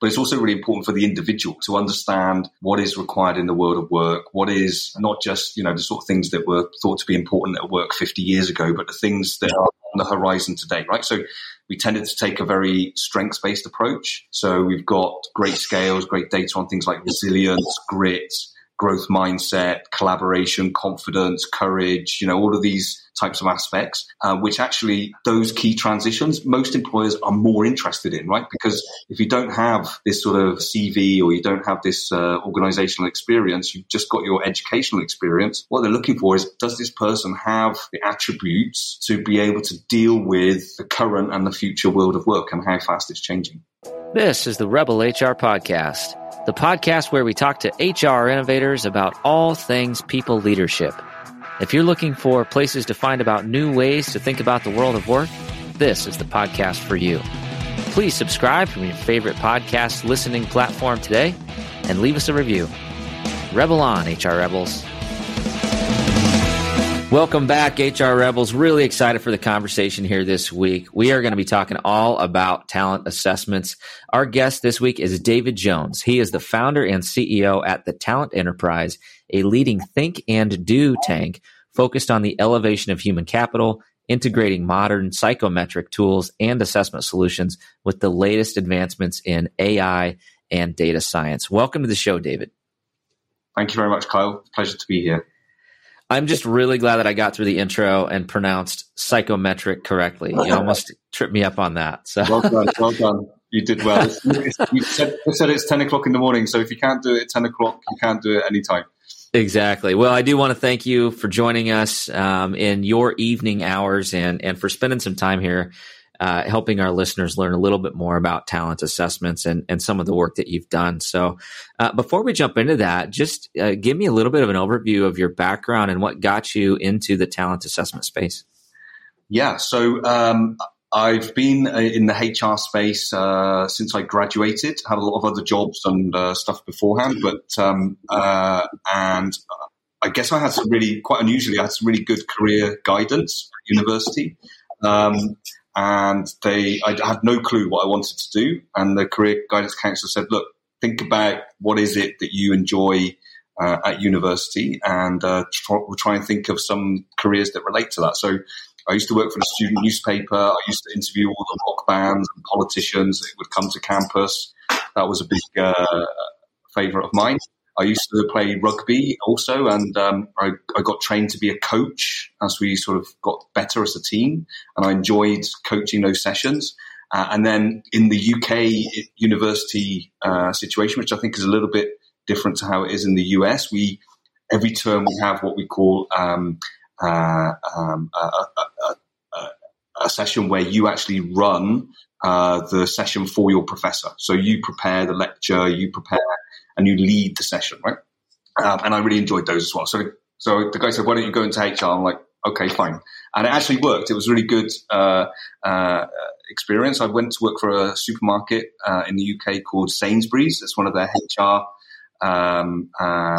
but it's also really important for the individual to understand what is required in the world of work, what is not just, you know, the sort of things that were thought to be important at work 50 years ago, but the things that are on the horizon today, right? So we tended to take a very strengths based approach. So we've got great scales, great data on things like resilience, grit, growth mindset, collaboration, confidence, courage, you know, all of these types of aspects, uh, which actually those key transitions, most employers are more interested in, right? Because if you don't have this sort of CV or you don't have this uh, organizational experience, you've just got your educational experience. What they're looking for is, does this person have the attributes to be able to deal with the current and the future world of work and how fast it's changing? This is the Rebel HR Podcast the podcast where we talk to HR innovators about all things people leadership. If you're looking for places to find about new ways to think about the world of work, this is the podcast for you. Please subscribe from your favorite podcast listening platform today and leave us a review. Rebel on, HR Rebels. Welcome back, HR Rebels. Really excited for the conversation here this week. We are going to be talking all about talent assessments. Our guest this week is David Jones. He is the founder and CEO at the Talent Enterprise, a leading think and do tank focused on the elevation of human capital, integrating modern psychometric tools and assessment solutions with the latest advancements in AI and data science. Welcome to the show, David. Thank you very much, Kyle. Pleasure to be here. I'm just really glad that I got through the intro and pronounced psychometric correctly. You almost tripped me up on that. So well done, well done. You did well. you, said, you said it's 10 o'clock in the morning, so if you can't do it at 10 o'clock, you can't do it anytime. Exactly. Well, I do want to thank you for joining us um, in your evening hours and and for spending some time here uh, helping our listeners learn a little bit more about talent assessments and, and some of the work that you've done. So, uh, before we jump into that, just uh, give me a little bit of an overview of your background and what got you into the talent assessment space. Yeah. So, um, I've been uh, in the HR space uh, since I graduated. Had a lot of other jobs and stuff beforehand, but um, and I guess I had some really quite unusually. I had some really good career guidance at university. Um, and they, I had no clue what I wanted to do. And the career guidance counselor said, look, think about what is it that you enjoy uh, at university and uh, try, try and think of some careers that relate to that. So I used to work for the student newspaper. I used to interview all the rock bands and politicians that would come to campus. That was a big uh, favorite of mine. I used to play rugby also, and um, I, I, got trained to be a coach as we sort of got better as a team, and I enjoyed coaching those sessions. Uh, and then in the UK university uh, situation, which I think is a little bit different to how it is in the US, we every term we have what we call um, uh, um, a, a, a, a, session where you actually run uh, the session for your professor. So you prepare the lecture, you prepare and you lead the session, right? Um, and I really enjoyed those as well. So, so the guy said, "Why don't you go into HR?" I'm like, "Okay, fine." And it actually worked. It was really good uh, uh, experience. I went to work for a supermarket uh, in the UK called Sainsbury's. It's one of their HR um, uh,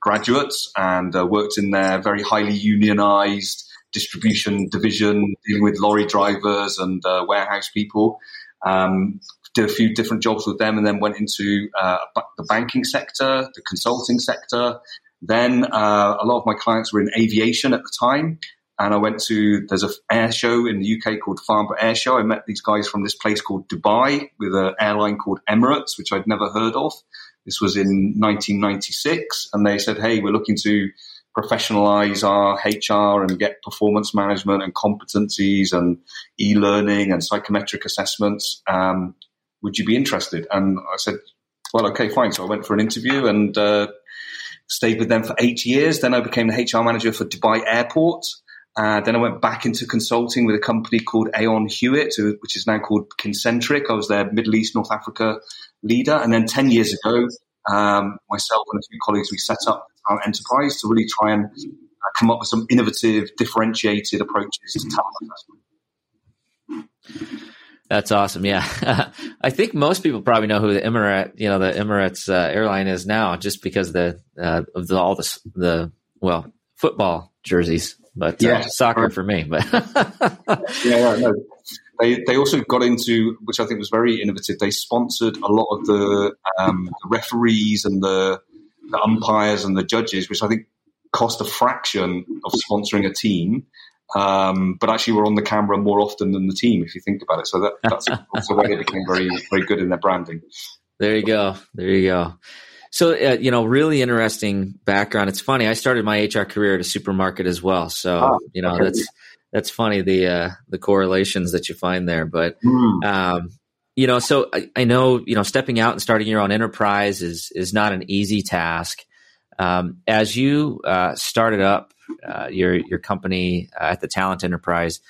graduates, and uh, worked in their very highly unionized distribution division, dealing with lorry drivers and uh, warehouse people. Um, did a few different jobs with them and then went into uh, the banking sector, the consulting sector. Then uh, a lot of my clients were in aviation at the time. And I went to, there's an air show in the UK called Farnborough Air Show. I met these guys from this place called Dubai with an airline called Emirates, which I'd never heard of. This was in 1996. And they said, hey, we're looking to professionalize our HR and get performance management and competencies and e-learning and psychometric assessments. Um, would you be interested? And I said, well, okay, fine. So I went for an interview and uh, stayed with them for eight years. Then I became the HR manager for Dubai Airport. Uh, then I went back into consulting with a company called Aon Hewitt, which is now called Kincentric. I was their Middle East, North Africa leader. And then 10 years ago, um, myself and a few colleagues, we set up our enterprise to really try and uh, come up with some innovative, differentiated approaches to talent assessment. That's awesome. Yeah, I think most people probably know who the Emirates, you know, the Emirates uh, airline is now, just because the uh, of the, all the the well football jerseys, but uh, yeah, soccer right. for me. But yeah, no. they they also got into which I think was very innovative. They sponsored a lot of the, um, the referees and the, the umpires and the judges, which I think cost a fraction of sponsoring a team. Um, but actually, were on the camera more often than the team, if you think about it. So that, that's also why they became very, very good in their branding. There you go. There you go. So, uh, you know, really interesting background. It's funny. I started my HR career at a supermarket as well. So, ah, you know, okay. that's that's funny the uh, the correlations that you find there. But mm. um, you know, so I, I, know you know stepping out and starting your own enterprise is is not an easy task. Um, as you uh, started up uh, your your company uh, at the Talent Enterprise,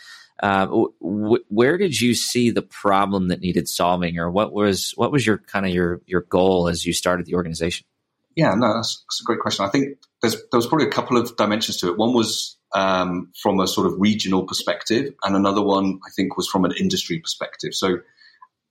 uh, w- where did you see the problem that needed solving, or what was what was your kind of your your goal as you started the organization? Yeah, no, that's, that's a great question. I think there's there was probably a couple of dimensions to it. One was um, from a sort of regional perspective, and another one I think was from an industry perspective. So,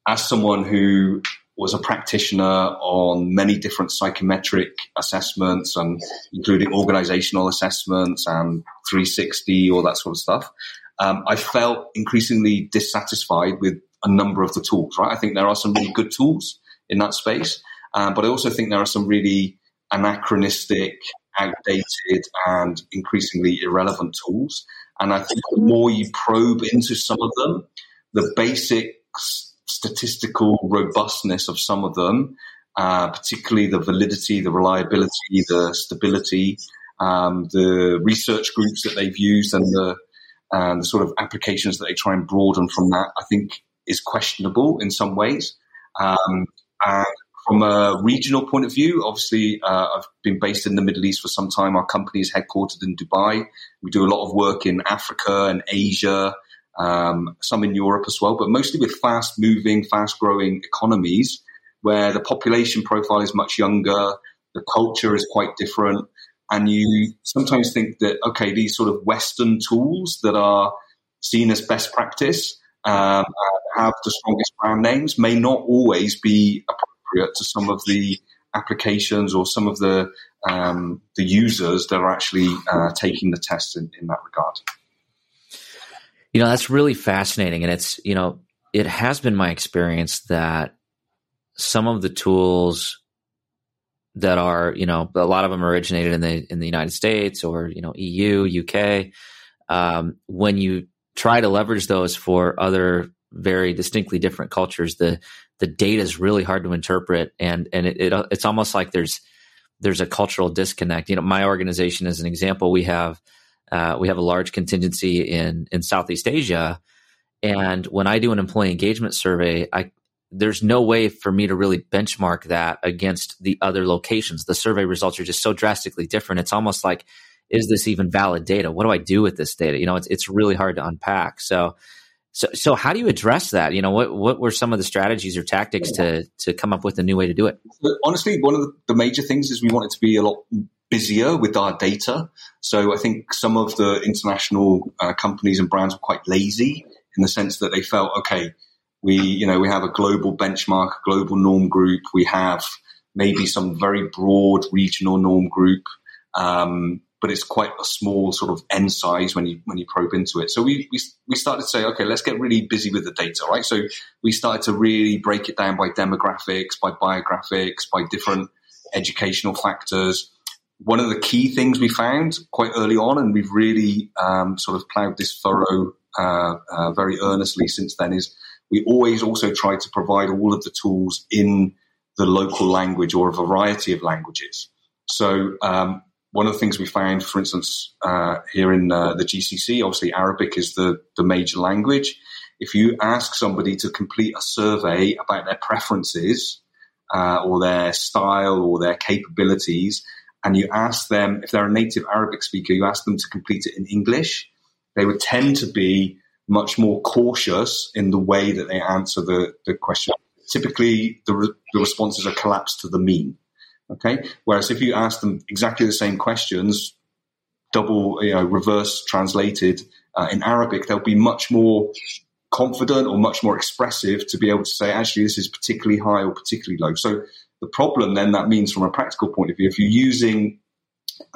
as someone who was a practitioner on many different psychometric assessments and including organizational assessments and 360 all that sort of stuff. Um, i felt increasingly dissatisfied with a number of the tools right? I think there are some really good tools in that space um, but i also think there are some really anachronistic outdated and increasingly irrelevant tools. And i think the more you probe into some of them the basics statistical robustness of some of them, uh, particularly the validity, the reliability, the stability, um, the research groups that they've used, and the, the sort of applications that they try and broaden from that, I think is questionable in some ways. Um, and from a regional point of view, obviously, uh, I've been based in the Middle East for some time. Our company is headquartered in Dubai. We do a lot of work in Africa and Asia um, some in Europe as well, but mostly with fast moving, fast growing economies where the population profile is much younger, the culture is quite different. And you sometimes think that, okay, these sort of Western tools that are seen as best practice um, have the strongest brand names may not always be appropriate to some of the applications or some of the um, the users that are actually uh, taking the test in, in that regard. You know, that's really fascinating. And it's, you know, it has been my experience that some of the tools that are, you know, a lot of them originated in the in the United States or, you know, EU, UK. Um, when you try to leverage those for other very distinctly different cultures, the the data is really hard to interpret, and and it, it it's almost like there's there's a cultural disconnect. You know, my organization, as an example, we have uh, we have a large contingency in in Southeast Asia, and when I do an employee engagement survey, I there's no way for me to really benchmark that against the other locations. The survey results are just so drastically different. It's almost like, is this even valid data? What do I do with this data? You know, it's it's really hard to unpack. So. So, so how do you address that? You know, what what were some of the strategies or tactics to to come up with a new way to do it? Honestly, one of the, major things is we want it to be a lot busier with our data. So I think some of the international uh, companies and brands were quite lazy in the sense that they felt, okay, we, you know, we have a global benchmark, a global norm group. We have maybe some very broad regional norm group. Um, but it's quite a small sort of n size when you when you probe into it. So we, we we started to say, okay, let's get really busy with the data, right? So we started to really break it down by demographics, by biographics, by different educational factors one of the key things we found quite early on, and we've really um, sort of ploughed this furrow uh, uh, very earnestly since then, is we always also try to provide all of the tools in the local language or a variety of languages. So um, one of the things we found, for instance, uh, here in uh, the GCC, obviously Arabic is the, the major language. If you ask somebody to complete a survey about their preferences uh, or their style or their capabilities, and you ask them, if they're a native Arabic speaker, you ask them to complete it in English, they would tend to be much more cautious in the way that they answer the, the question. Typically, the, re- the responses are collapsed to the mean. Okay. Whereas if you ask them exactly the same questions, double, you know, reverse translated uh, in Arabic, they'll be much more confident or much more expressive to be able to say, actually, this is particularly high or particularly low. So the problem then that means from a practical point of view, if you're using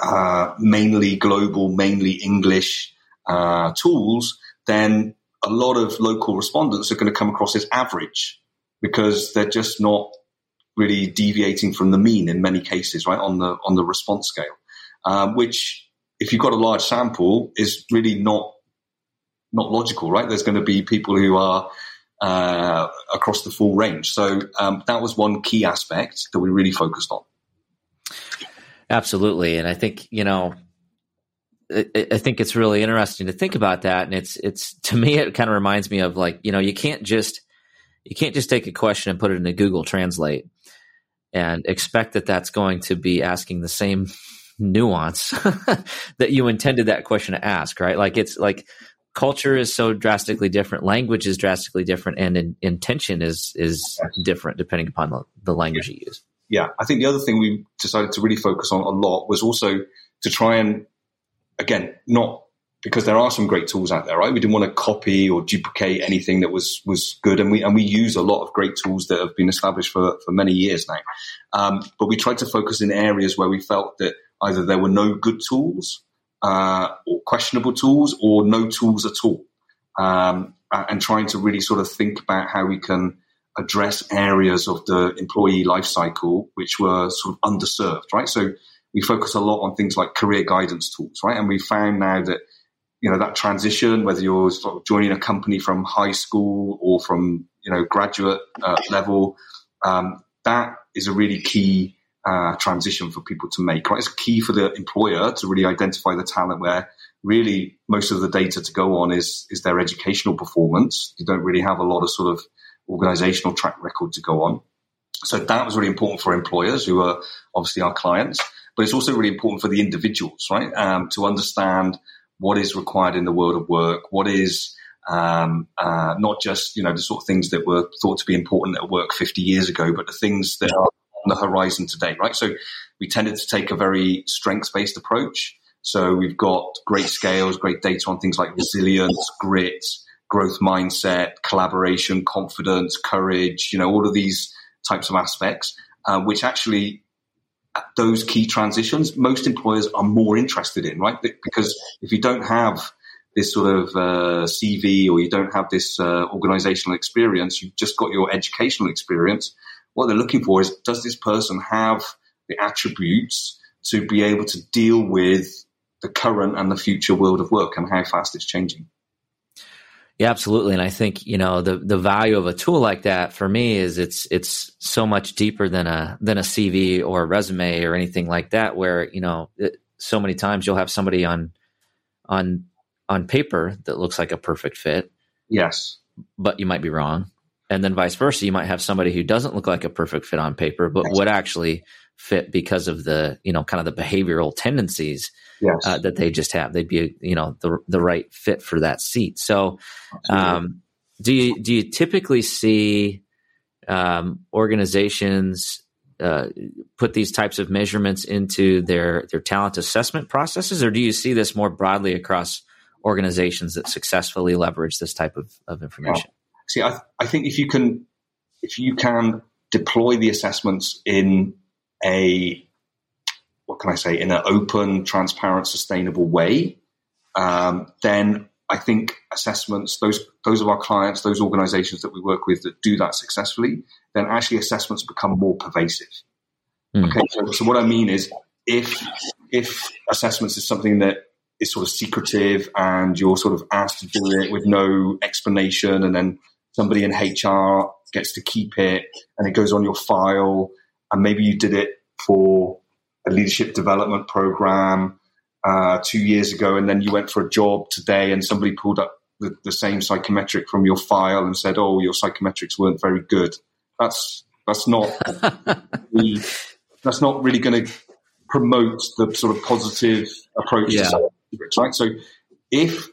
uh, mainly global, mainly English uh, tools, then a lot of local respondents are going to come across as average because they're just not really deviating from the mean in many cases, right, on the on the response scale. Um, which, if you've got a large sample, is really not not logical, right? There's going to be people who are uh, across the full range. So um, that was one key aspect that we really focused on. Absolutely, and I think you know, I, I think it's really interesting to think about that, and it's it's to me it kind of reminds me of like you know you can't just you can't just take a question and put it into Google Translate and expect that that's going to be asking the same nuance that you intended that question to ask, right? Like it's like culture is so drastically different, language is drastically different, and in, intention is is different depending upon the, the language yeah. you use. Yeah, I think the other thing we decided to really focus on a lot was also to try and again not because there are some great tools out there, right? We didn't want to copy or duplicate anything that was was good, and we and we use a lot of great tools that have been established for for many years now. Um, but we tried to focus in areas where we felt that either there were no good tools uh, or questionable tools or no tools at all. Um, and trying to really sort of think about how we can address areas of the employee life cycle which were sort of underserved, right? So we focus a lot on things like career guidance tools, right? And we found now that you know that transition, whether you're sort of joining a company from high school or from you know graduate uh, level, um, that is a really key uh, transition for people to make. Right, it's key for the employer to really identify the talent where really most of the data to go on is is their educational performance. You don't really have a lot of sort of organizational track record to go on. So that was really important for employers who are obviously our clients, but it's also really important for the individuals, right? Um, to understand what is required in the world of work, what is um, uh, not just you know the sort of things that were thought to be important at work 50 years ago, but the things that are on the horizon today, right? So we tended to take a very strengths based approach. So we've got great scales, great data on things like resilience, grit, growth mindset, collaboration, confidence, courage, you know, all of these types of aspects, uh, which actually those key transitions, most employers are more interested in, right? Because if you don't have this sort of uh, CV or you don't have this uh, organizational experience, you've just got your educational experience what they're looking for is does this person have the attributes to be able to deal with the current and the future world of work and how fast it's changing? Yeah, absolutely. And I think, you know, the the value of a tool like that for me is it's it's so much deeper than a than a CV or a resume or anything like that where, you know, it, so many times you'll have somebody on on on paper that looks like a perfect fit. Yes. But you might be wrong and then vice versa you might have somebody who doesn't look like a perfect fit on paper but would actually fit because of the you know kind of the behavioral tendencies yes. uh, that they just have. They'd be you know the the right fit for that seat. So um, do you do you typically see um, organizations uh, put these types of measurements into their their talent assessment processes or do you see this more broadly across organizations that successfully leverage this type of, of information see, I, I think if you can, if you can deploy the assessments in a, what can I say, in an open, transparent, sustainable way, um, then I think assessments, those those of our clients, those organizations that we work with that do that successfully, then actually assessments become more pervasive. Mm. Okay, so, so, what I mean is if if assessments is something that is sort of secretive and you're sort of asked to do it with no explanation and then somebody in HR gets to keep it and it goes on your file. And maybe you did it for a leadership development program uh, two years ago, and then you went for a job today, and somebody pulled up the, the same psychometric from your file and said, "Oh, your psychometrics weren't very good." That's that's not really, that's not really going to promote the sort of positive approach yeah. to right? So if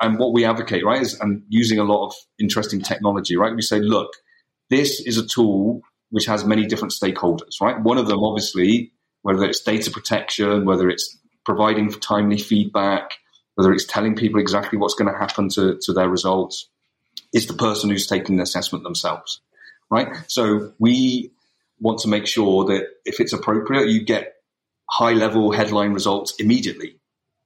and what we advocate, right, is and using a lot of interesting technology, right? We say, look, this is a tool which has many different stakeholders, right? One of them, obviously, whether it's data protection, whether it's providing timely feedback, whether it's telling people exactly what's going to happen to, to their results, is the person who's taking the assessment themselves, right? So we want to make sure that if it's appropriate, you get high level headline results immediately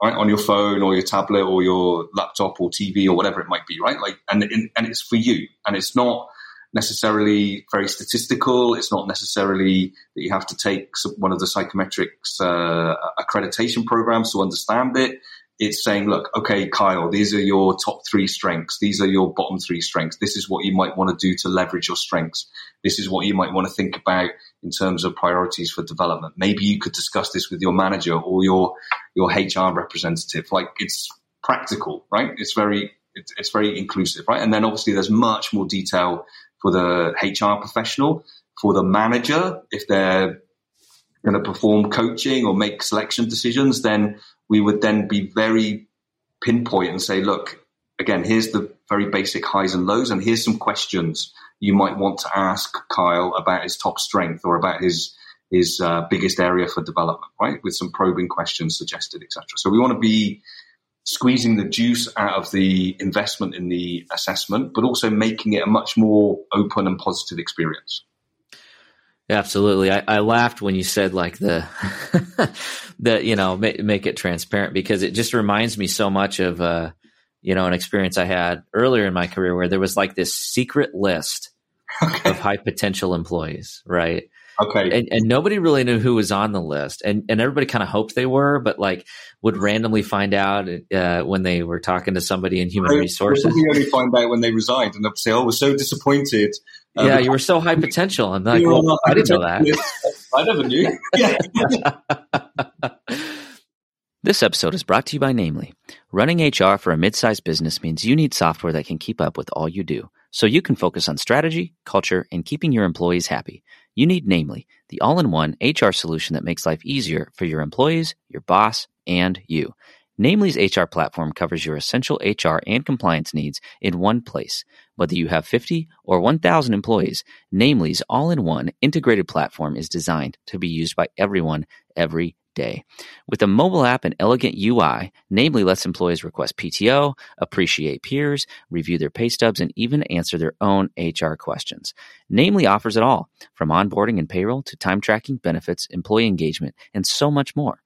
right, on your phone or your tablet or your laptop or TV or whatever it might be, right? Like, and and it's for you, and it's not necessarily very statistical. It's not necessarily that you have to take one of the psychometrics uh, accreditation programs to understand it. It's saying, look, okay, Kyle, these are your top three strengths. These are your bottom three strengths. This is what you might want to do to leverage your strengths. This is what you might want to think about in terms of priorities for development. Maybe you could discuss this with your manager or your your HR representative. Like it's practical, right? It's very it's, it's very inclusive, right? And then obviously there's much more detail for the HR professional, for the manager, if they're going to perform coaching or make selection decisions, then we would then be very pinpoint and say, look, again, here's the very basic highs and lows, and here's some questions you might want to ask Kyle about his top strength or about his his uh, biggest area for development, right? With some probing questions suggested, etc. So we want to be squeezing the juice out of the investment in the assessment, but also making it a much more open and positive experience. Absolutely. I, I laughed when you said like the, the, you know, make, make, it transparent because it just reminds me so much of, uh, you know, an experience I had earlier in my career where there was like this secret list okay. of high potential employees, right? Okay. And, and, nobody really knew who was on the list, and and everybody kind of hoped they were, but like would randomly find out uh, when they were talking to somebody in human resources. We only find out when they resigned, and they'd say, "Oh, we're so disappointed." Um, yeah, you were so high potential. I'm like, well, I didn't know that. I never knew. This episode is brought to you by Namely. Running HR for a mid-sized business means you need software that can keep up with all you do, so you can focus on strategy, culture, and keeping your employees happy. You need Namely, the all-in-one HR solution that makes life easier for your employees, your boss, and you. Namely's HR platform covers your essential HR and compliance needs in one place. Whether you have 50 or 1,000 employees, Namely's all in one integrated platform is designed to be used by everyone every day. With a mobile app and elegant UI, Namely lets employees request PTO, appreciate peers, review their pay stubs, and even answer their own HR questions. Namely offers it all, from onboarding and payroll to time tracking, benefits, employee engagement, and so much more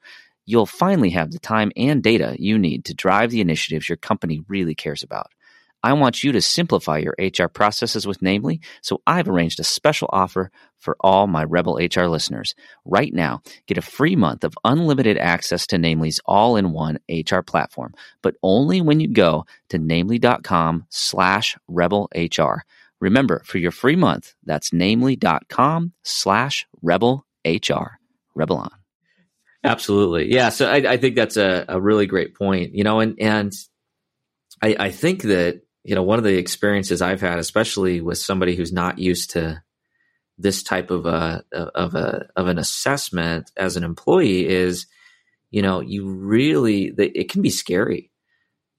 you'll finally have the time and data you need to drive the initiatives your company really cares about. I want you to simplify your HR processes with Namely, so I've arranged a special offer for all my Rebel HR listeners. Right now, get a free month of unlimited access to Namely's all-in-one HR platform, but only when you go to namely.com slash rebel HR. Remember, for your free month, that's namely.com slash rebel HR. Rebel on. Absolutely. Yeah. So I, I think that's a, a, really great point, you know, and, and I, I think that, you know, one of the experiences I've had, especially with somebody who's not used to this type of a, of a, of an assessment as an employee is, you know, you really, it can be scary.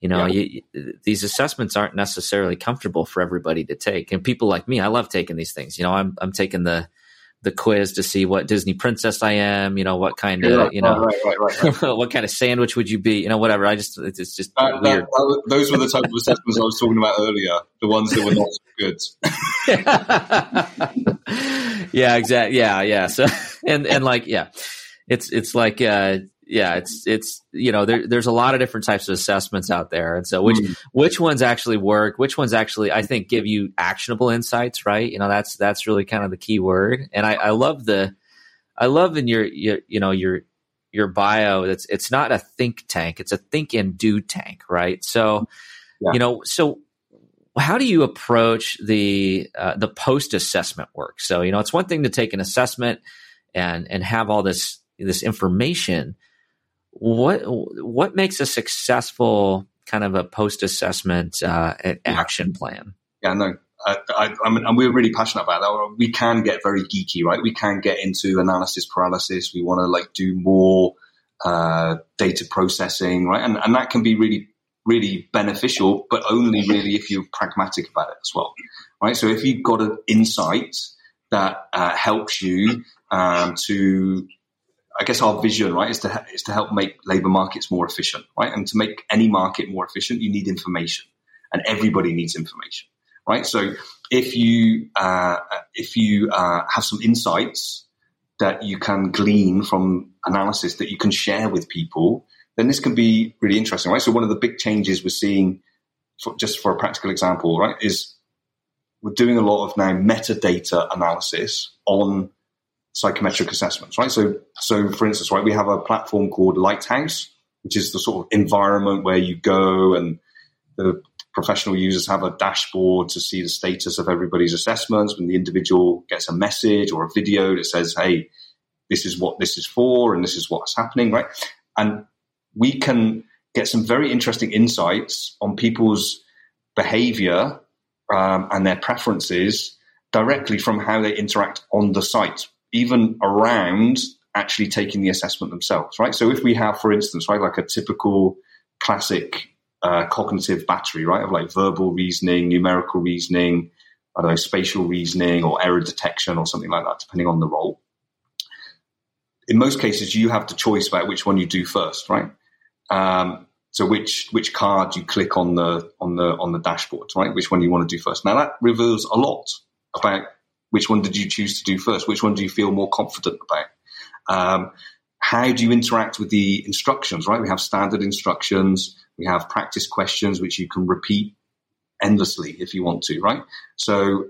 You know, yeah. you, these assessments aren't necessarily comfortable for everybody to take. And people like me, I love taking these things. You know, I'm, I'm taking the, the quiz to see what Disney princess I am, you know, what kind of, yeah, you know, right, right, right, what kind of sandwich would you be, you know, whatever. I just, it's just that, weird. That, those were the type of assessments I was talking about earlier, the ones that were not so good. yeah, exactly. Yeah, yeah. So, and, and like, yeah, it's, it's like, uh, yeah, it's it's you know there, there's a lot of different types of assessments out there, and so which mm. which ones actually work, which ones actually I think give you actionable insights, right? You know, that's that's really kind of the key word, and I, I love the I love in your, your you know your your bio that's it's not a think tank, it's a think and do tank, right? So yeah. you know so how do you approach the uh, the post assessment work? So you know it's one thing to take an assessment and and have all this this information what what makes a successful kind of a post assessment uh, action plan? Yeah, no, I, I, I mean, and we're really passionate about that. We can get very geeky, right? We can get into analysis paralysis. We want to like do more uh, data processing, right? And and that can be really really beneficial, but only really if you're pragmatic about it as well, right? So if you've got an insight that uh, helps you um, to I guess our vision, right, is to is to help make labor markets more efficient, right? And to make any market more efficient, you need information, and everybody needs information, right? So if you uh, if you uh, have some insights that you can glean from analysis that you can share with people, then this can be really interesting, right? So one of the big changes we're seeing, for, just for a practical example, right, is we're doing a lot of now metadata analysis on psychometric assessments, right? So, so for instance, right, we have a platform called Lighthouse, which is the sort of environment where you go and the professional users have a dashboard to see the status of everybody's assessments. When the individual gets a message or a video that says, "Hey, this is what this is for, and this is what's happening," right? And we can get some very interesting insights on people's behavior um, and their preferences directly from how they interact on the site, even around actually taking the assessment themselves, right? So if we have, for instance, right, like a typical classic uh, cognitive battery, right, of like verbal reasoning, numerical reasoning, I don't know, spatial reasoning or error detection or something like that, depending on the role. In most cases, you have the choice about which one you do first, right? Um, so which which card you click on the on the on the dashboard, right? Which one you want to do first. Now that reveals a lot about which one did you choose to do first. Which one do you feel more confident about? Um, how do you interact with the instructions? Right, we have standard instructions. We have practice questions which you can repeat endlessly if you want to. Right, so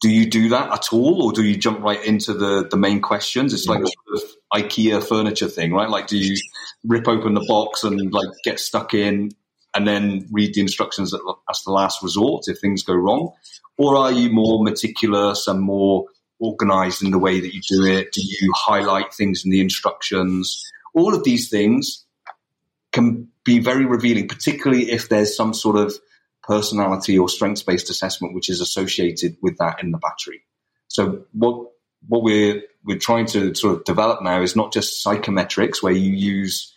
do you do that at all, or do you jump right into the the main questions? It's like sort of IKEA furniture thing, right? Like, do you rip open the box and like get stuck in, and then read the instructions as the last resort if things go wrong, or are you more meticulous and more organized in the way that you do it? Do you highlight things in the instructions? All of these things can be very revealing, particularly if there's some sort of personality or strengths based assessment which is associated with that in the battery. So what what we're we're trying to sort of develop now is not just psychometrics where you use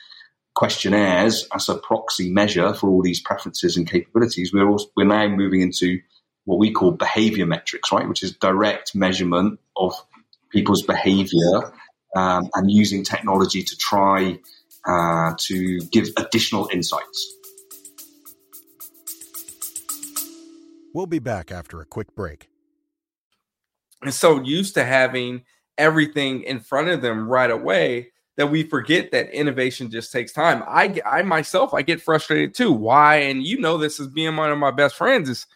questionnaires as a proxy measure for all these preferences and capabilities. We're also, we're now moving into what we call behavior metrics, right, which is direct measurement of people's behavior um, and using technology to try uh, to give additional insights. We'll be back after a quick break. And so used to having everything in front of them right away that we forget that innovation just takes time. I I myself I get frustrated too. Why? And you know this is being one of my best friends is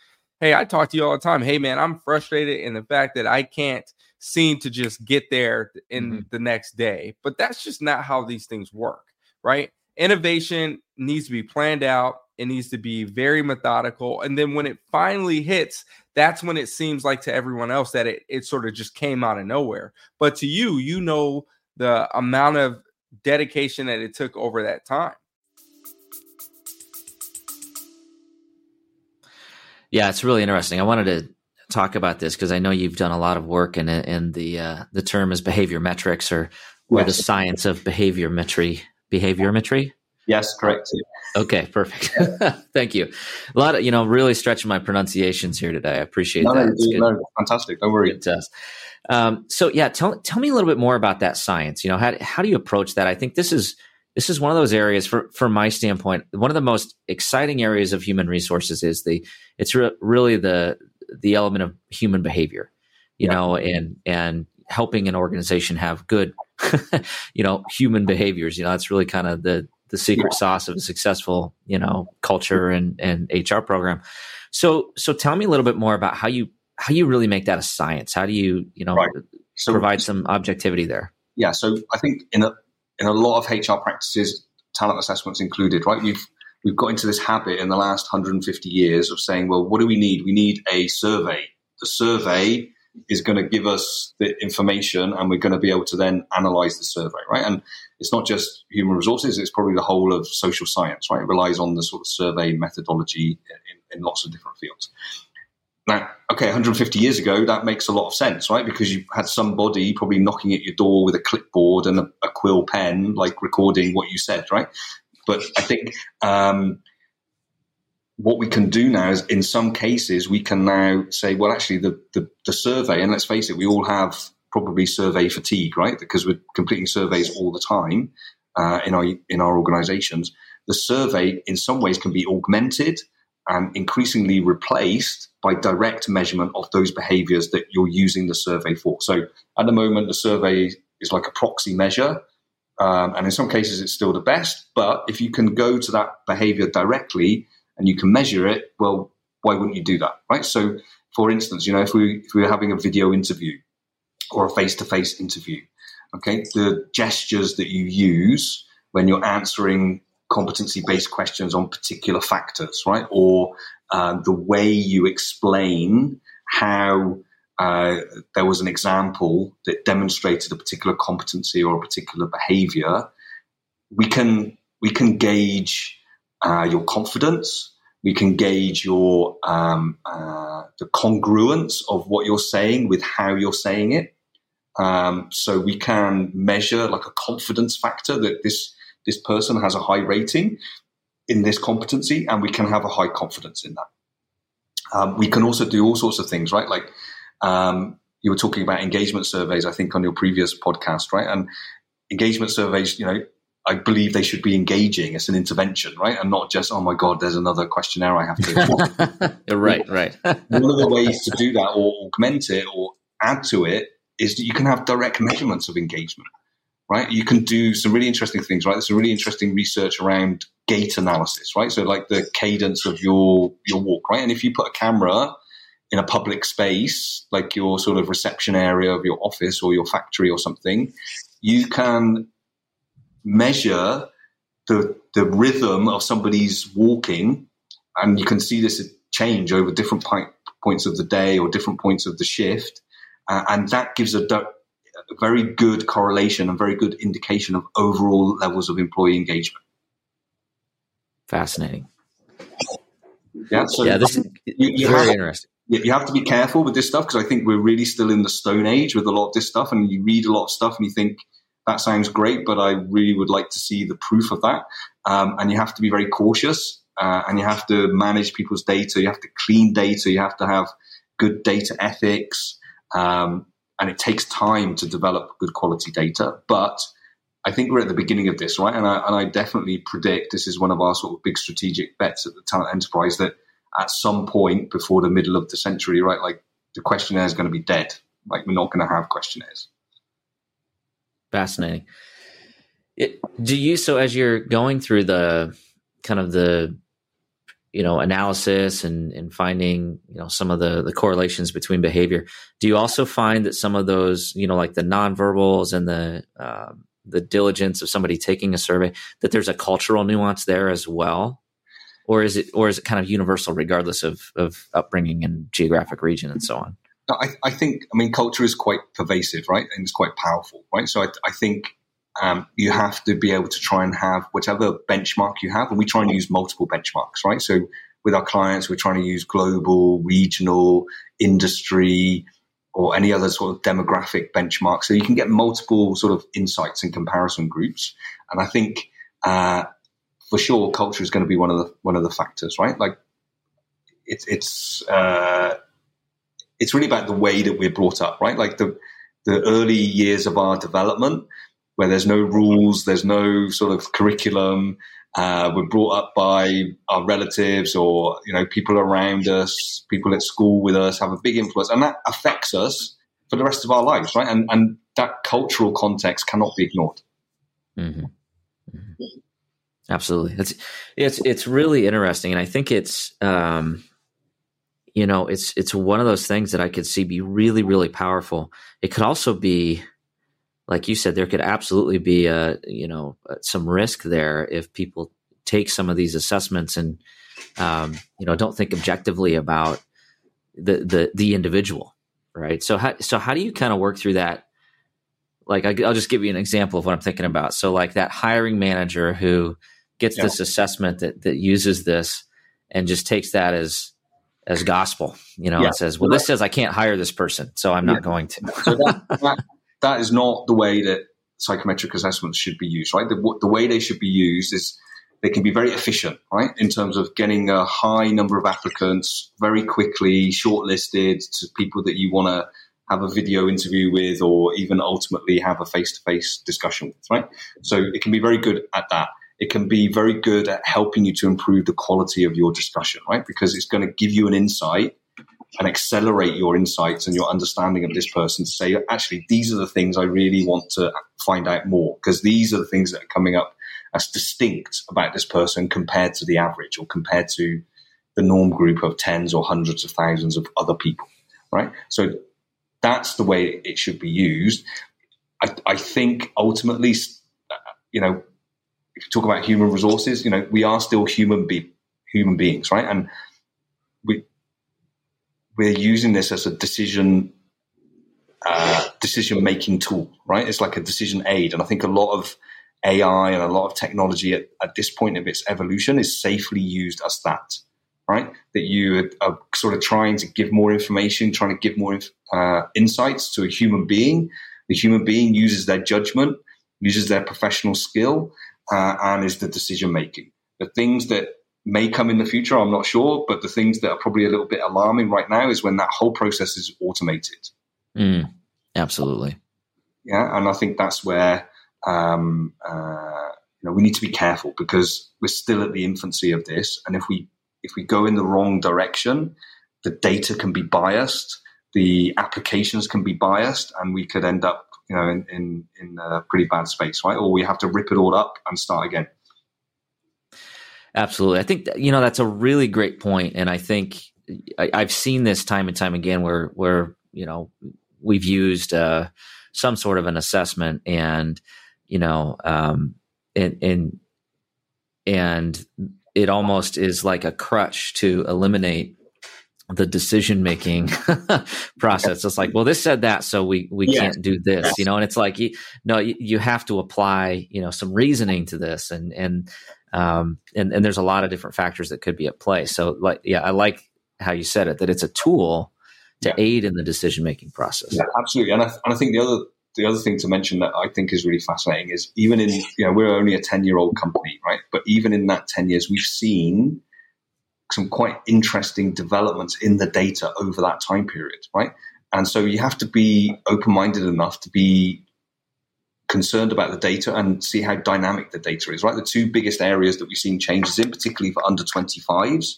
hey, I talk to you all the time. Hey man, I'm frustrated in the fact that I can't seem to just get there in mm-hmm. the next day. But that's just not how these things work, right? Innovation needs to be planned out it needs to be very methodical. And then when it finally hits, that's when it seems like to everyone else that it, it sort of just came out of nowhere. But to you, you know the amount of dedication that it took over that time. Yeah, it's really interesting. I wanted to talk about this because I know you've done a lot of work in in the uh, the term is behavior metrics or or yes. the science of behaviormetry. Behaviormetry. Yes, correct. Okay, perfect. Thank you. A lot of you know, really stretching my pronunciations here today. I appreciate no, that. No, no, fantastic. Don't worry. Good test. Um, so yeah, tell tell me a little bit more about that science. You know, how how do you approach that? I think this is this is one of those areas, for from my standpoint, one of the most exciting areas of human resources is the it's re- really the the element of human behavior. You yeah. know, and and helping an organization have good, you know, human behaviors. You know, that's really kind of the the secret yeah. sauce of a successful, you know, culture and, and HR program. So, so tell me a little bit more about how you, how you really make that a science. How do you, you know, right. so, provide some objectivity there? Yeah. So I think in a, in a lot of HR practices, talent assessments included, right? We've, we've got into this habit in the last 150 years of saying, well, what do we need? We need a survey. The survey is going to give us the information and we're going to be able to then analyze the survey, right? And it's not just human resources, it's probably the whole of social science, right? It relies on the sort of survey methodology in, in lots of different fields. Now, okay, 150 years ago, that makes a lot of sense, right? Because you had somebody probably knocking at your door with a clipboard and a, a quill pen, like recording what you said, right? But I think um, what we can do now is in some cases we can now say well actually the, the, the, survey and let's face it we all have probably survey fatigue right because we're completing surveys all the time uh, in our in our organizations the survey in some ways can be augmented and increasingly replaced by direct measurement of those behaviors that you're using the survey for so at the moment the survey is like a proxy measure Um, and in some cases, it's still the best. But if you can go to that behavior directly and you can measure it, well, why wouldn't you do that, right? So, for instance, you know, if we if we were having a video interview or a face to face interview, okay, the gestures that you use when you're answering competency based questions on particular factors, right, or uh, the way you explain how uh, there was an example that demonstrated a particular competency or a particular behavior, we can we can gauge uh, your confidence. We can gauge your um, uh, the congruence of what you're saying with how you're saying it. Um, so we can measure like a confidence factor that this this person has a high rating in this competency, and we can have a high confidence in that. Um, we can also do all sorts of things, right? Like um, you were talking about engagement surveys, I think, on your previous podcast, right? And engagement surveys, you know, I believe they should be engaging as an intervention, right? And not just, oh my God, there's another questionnaire I have to. right, right. One of the ways to do that or augment it or add to it is that you can have direct measurements of engagement, right? You can do some really interesting things, right? There's some really interesting research around gait analysis, right? So like the cadence of your your walk, right? And if you put a camera in a public space, like your sort of reception area of your office or your factory or something, you can measure the the rhythm of somebody's walking, and you can see this change over different points of the day or different points of the shift, uh, and that gives a, a very good correlation and very good indication of overall levels of employee engagement. Fascinating. Yeah, so yeah, this is you, you very have, interesting. You have to be careful with this stuff because I think we're really still in the stone age with a lot of this stuff, and you read a lot of stuff and you think that sounds great, but I really would like to see the proof of that. Um, and you have to be very cautious, uh, and you have to manage people's data. You have to clean data. You have to have good data ethics, um, and it takes time to develop good quality data, but I think we're at the beginning of this, right? And I, and I definitely predict this is one of our sort of big strategic bets at the talent enterprise that at some point before the middle of the century, right, like the questionnaire is going to be dead. Like we're not going to have questionnaires. Fascinating. It, do you so as you're going through the kind of the you know analysis and and finding you know some of the the correlations between behavior do you also find that some of those you know like the nonverbals and the um, the diligence of somebody taking a survey that there's a cultural nuance there as well or is it or is it kind of universal regardless of of upbringing and geographic region and so on I, I think i mean culture is quite pervasive right and it's quite powerful right so i, I think um, you have to be able to try and have whatever benchmark you have and we try and use multiple benchmarks right so with our clients we're trying to use global regional industry or any other sort of demographic benchmark. So you can get multiple sort of insights and comparison groups. And I think uh, for sure, culture is going to be one of the one of the factors, right? Like it's it's uh, it's really about the way that we're brought up, right? Like the the early years of our development, where there's no rules, there's no sort of curriculum, uh, we're brought up by our relatives or you know people around us, people at school with us have a big influence, and that affects us for the rest of our lives, right? And and that cultural context cannot be ignored. Mm-hmm. Mm-hmm. Absolutely, it's it's it's really interesting, and I think it's um, you know it's it's one of those things that I could see be really really powerful. It could also be like you said, there could absolutely be a you know uh, some risk there if people take some of these assessments and um, you know don't think objectively about the the the individual, right? So how so how do you kind of work through that? Like I, will just give you an example of what I'm thinking about. So like that hiring manager who gets yeah. this assessment that that uses this and just takes that as as gospel, you know, yeah. and says, "Well, this says I can't hire this person, so I'm not going to." so that, that, that is not the way that psychometric assessments should be used, right? The, the way they should be used is they can be very efficient, right? In terms of getting a high number of applicants very quickly, shortlisted to people that you want to have a video interview with or even ultimately have a face to face discussion with, right? So it can be very good at that. It can be very good at helping you to improve the quality of your discussion, right? Because it's going to give you an insight and accelerate your insights and your understanding of this person to say, actually, these are the things I really want to find out more because these are the things that are coming up as distinct about this person compared to the average or compared to the norm group of tens or hundreds of thousands of other people, right? So that's the way it should be used. I, I think ultimately, you know, talk about human resources, you know, we are still human be- human beings, right? And we we're using this as a decision uh, decision making tool, right? It's like a decision aid, and I think a lot of AI and a lot of technology at, at this point of its evolution is safely used as that, right? That you are sort of trying to give more information, trying to give more uh, insights to a human being. The human being uses their judgment, uses their professional skill, uh, and is the decision making. The things that may come in the future, I'm not sure, but the things that are probably a little bit alarming right now is when that whole process is automated. Mm, absolutely. Yeah, and I think that's where um, uh, you know we need to be careful because we're still at the infancy of this, and if we if we go in the wrong direction, the data can be biased, the applications can be biased, and we could end up you know in in, in a pretty bad space, right? Or we have to rip it all up and start again. Absolutely. I think that, you know that's a really great point, and I think I, have seen this time and time again where where you know we've used uh, some sort of an assessment, and you know, um, and and and it almost is like a crutch to eliminate the decision making process. It's like, well, this said that, so we we yes. can't do this, yes. you know. And it's like, you, no, you, you, have to apply, you know, some reasoning to this, and and um, and, and there's a lot of different factors that could be at play. So, like, yeah, I like how you said it that it's a tool to yeah. aid in the decision making process. Yeah, absolutely. And I, and I think the other the other thing to mention that I think is really fascinating is even in you know we're only a ten year old company, right? But even in that ten years, we've seen some quite interesting developments in the data over that time period, right? And so you have to be open minded enough to be concerned about the data and see how dynamic the data is, right? The two biggest areas that we've seen changes in, particularly for under 25s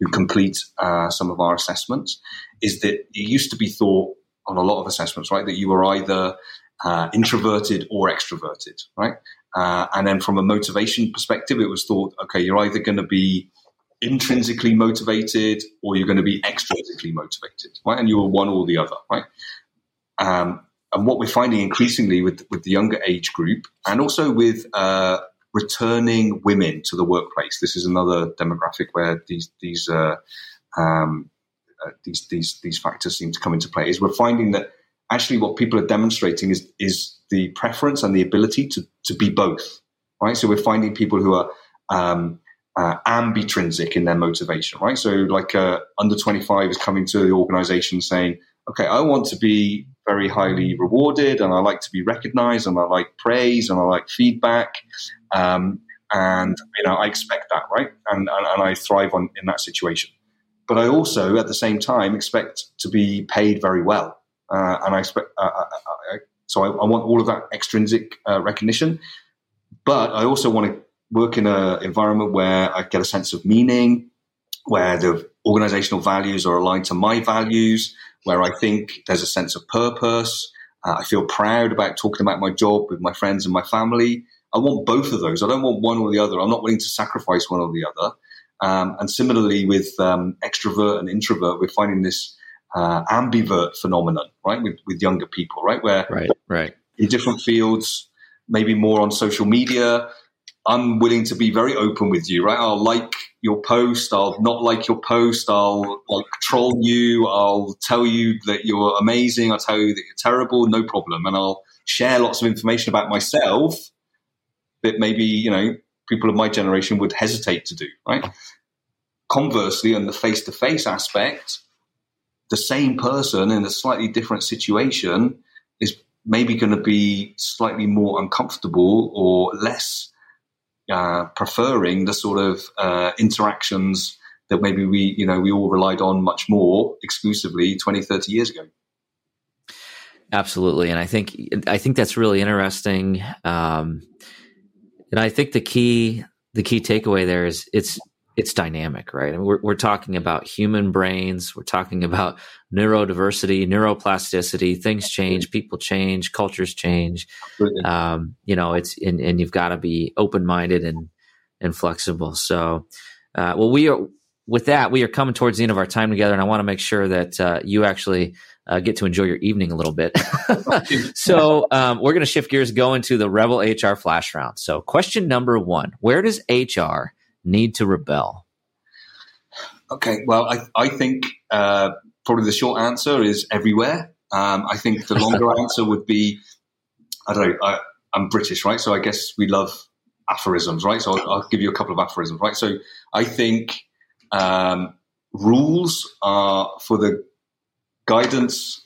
who complete uh, some of our assessments, is that it used to be thought on a lot of assessments, right, that you were either uh, introverted or extroverted, right? Uh, and then from a motivation perspective, it was thought, okay, you're either going to be intrinsically motivated or you're going to be extrinsically motivated, right? And you are one or the other, right? Um, and what we're finding increasingly with with the younger age group, and also with uh, returning women to the workplace, this is another demographic where these these uh, um, uh, these these these factors seem to come into play. Is we're finding that actually what people are demonstrating is is the preference and the ability to to be both, right? So we're finding people who are um, uh, ambitrinsic in their motivation, right? So like uh, under 25 is coming to the organization saying, okay, I want to be very highly rewarded and I like to be recognized and I like praise and I like feedback. Um, and, you know, I expect that, right? And, and, and I thrive on in that situation. But I also, at the same time, expect to be paid very well. Uh, and I expect, uh, I, uh, uh, I, so I, I, want all of that extrinsic recognition. But I also want to work in an environment where I get a sense of meaning, where the organizational values are aligned to my values, where I think there's a sense of purpose. Uh, I feel proud about talking about my job with my friends and my family. I want both of those. I don't want one or the other. I'm not willing to sacrifice one or the other. Um, and similarly with um, extrovert and introvert, we're finding this uh, ambivert phenomenon, right, with, with younger people, right, where right, right. in different fields, maybe more on social media, I'm willing to be very open with you, right? I'll like your post. I'll not like your post. I'll like troll you. I'll tell you that you're amazing. I'll tell you that you're terrible. No problem. And I'll share lots of information about myself that maybe, you know, people of my generation would hesitate to do, right? Conversely, on the face to face aspect, the same person in a slightly different situation is maybe going to be slightly more uncomfortable or less uh, preferring the sort of uh, interactions that maybe we, you know, we all relied on much more exclusively 20, 30 years ago. Absolutely, and I think I think that's really interesting. Um, and I think the key the key takeaway there is it's it's dynamic, right? I mean, we're, we're talking about human brains. We're talking about neurodiversity, neuroplasticity. Things change, people change, cultures change. Um, you know, it's and, and you've got to be open minded and and flexible. So, uh, well, we are with that. We are coming towards the end of our time together, and I want to make sure that uh, you actually uh, get to enjoy your evening a little bit. so, um, we're going to shift gears, go into the Rebel HR Flash Round. So, question number one: Where does HR need to rebel? Okay, well, I, I think uh, probably the short answer is everywhere. Um, I think the longer answer would be I don't know. I, am British, right? So I guess we love aphorisms, right? So I'll, I'll, give you a couple of aphorisms, right? So I think um, rules are for the guidance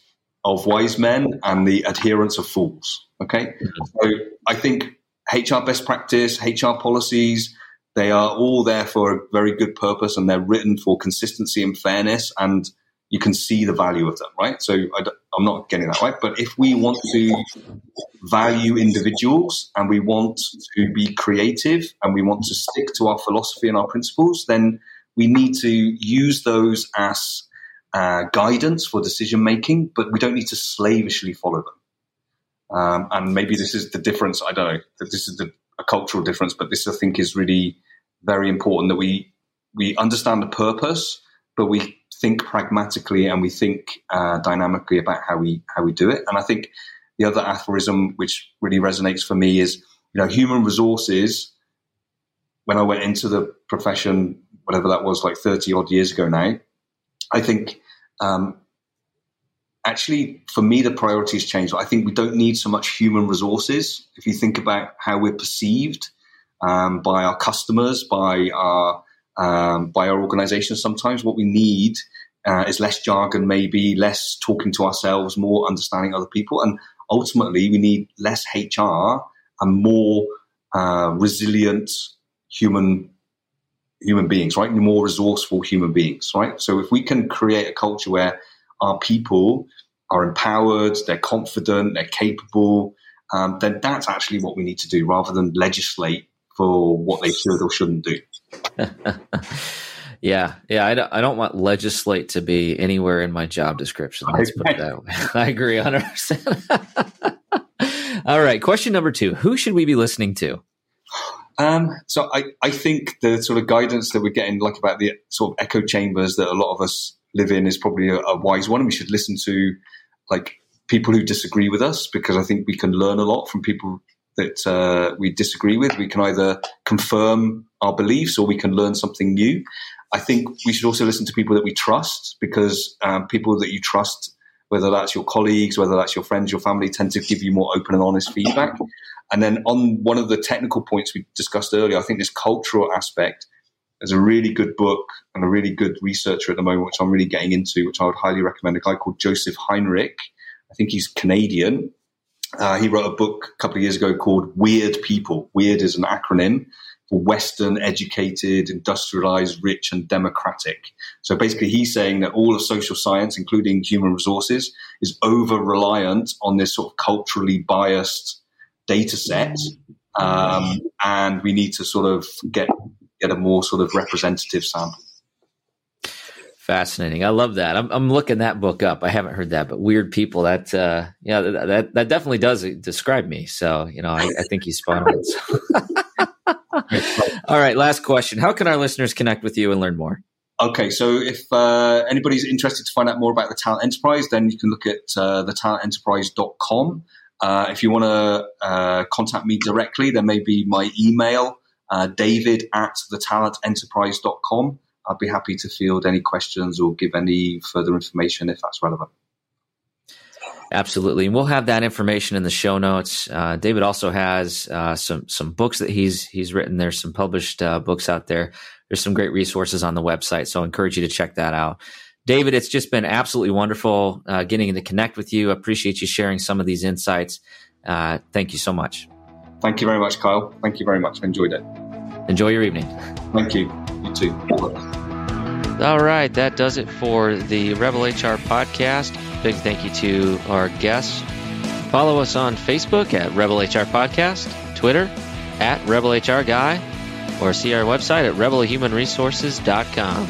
of wise men and the adherence of fools. Okay, mm-hmm. so I think HR best practice, HR policies, they are all there for a very good purpose and they're written for consistency and fairness and you can see the value of them, right? So I, am not getting that right. But if we want to value individuals and we want to be creative and we want to stick to our philosophy and our principles, then we need to use those as uh, guidance for decision making, but we don't need to slavishly follow them. Um, and maybe this is the difference. I don't know. This is the a cultural difference, but this I think is really very important that we we understand the purpose, but we think pragmatically and we think uh, dynamically about how we how we do it. And I think the other aphorism which really resonates for me is you know human resources. When I went into the profession, whatever that was, like thirty odd years ago now, I think um, actually, for me, the priorities change. I think we don't need so much human resources. If you think about how we're perceived um, by our customers, by our um, by our organizations, sometimes what we need uh, is less jargon, maybe less talking to ourselves, more understanding other people, and ultimately, we need less HR and more uh, resilient human human beings, right? More resourceful human beings, right? So if we can create a culture where our people are empowered, they're confident, they're capable, um, then that's actually what we need to do rather than legislate for what they should or shouldn't do. yeah, yeah, I don't, I don't want legislate to be anywhere in my job description. Let's put it that way. I agree 100%. All right, question number two Who should we be listening to? Um, so I, I think the sort of guidance that we're getting, like about the sort of echo chambers that a lot of us live in is probably a, a wise one. We should listen to like people who disagree with us because I think we can learn a lot from people that uh, we disagree with. We can either confirm our beliefs or we can learn something new. I think we should also listen to people that we trust because um, people that you trust, whether that's your colleagues, whether that's your friends, your family, tend to give you more open and honest feedback. And then on one of the technical points we discussed earlier, I think this cultural aspect there's a really good book and a really good researcher at the moment, which I'm really getting into, which I would highly recommend. A guy called Joseph Henrich. I think he's Canadian. Uh, he wrote a book a couple of years ago called Weird People. Weird is an acronym for Western, educated, industrialized, rich, and democratic. So basically, he's saying that all of social science, including human resources, is over reliant on this sort of culturally biased data set. Um, and we need to sort of get get a more sort of representative sample. Fascinating. I love that. I'm, I'm looking that book up. I haven't heard that, but weird people. That uh, yeah, that, that, that definitely does describe me. So you know, I, I think he's spot on. All right, last question. How can our listeners connect with you and learn more? Okay, so if uh, anybody's interested to find out more about the Talent Enterprise, then you can look at uh, thetalententerprise.com. Uh, if you want to uh, contact me directly, there may be my email, uh, david at thetalententerprise.com. I'd be happy to field any questions or give any further information if that's relevant. Absolutely, and we'll have that information in the show notes. Uh, David also has uh, some some books that he's he's written. There's some published uh, books out there. There's some great resources on the website, so I encourage you to check that out. David, it's just been absolutely wonderful uh, getting to connect with you. I appreciate you sharing some of these insights. Uh, thank you so much. Thank you very much, Kyle. Thank you very much. I enjoyed it. Enjoy your evening. Thank you. You too. All right, that does it for the Rebel HR podcast. Big thank you to our guests. Follow us on Facebook at Rebel HR Podcast, Twitter at Rebel HR Guy, or see our website at rebelhumanresources.com.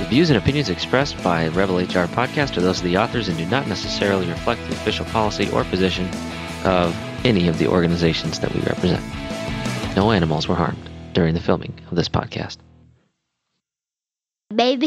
The views and opinions expressed by Rebel HR Podcast are those of the authors and do not necessarily reflect the official policy or position of any of the organizations that we represent. No animals were harmed during the filming of this podcast. Baby.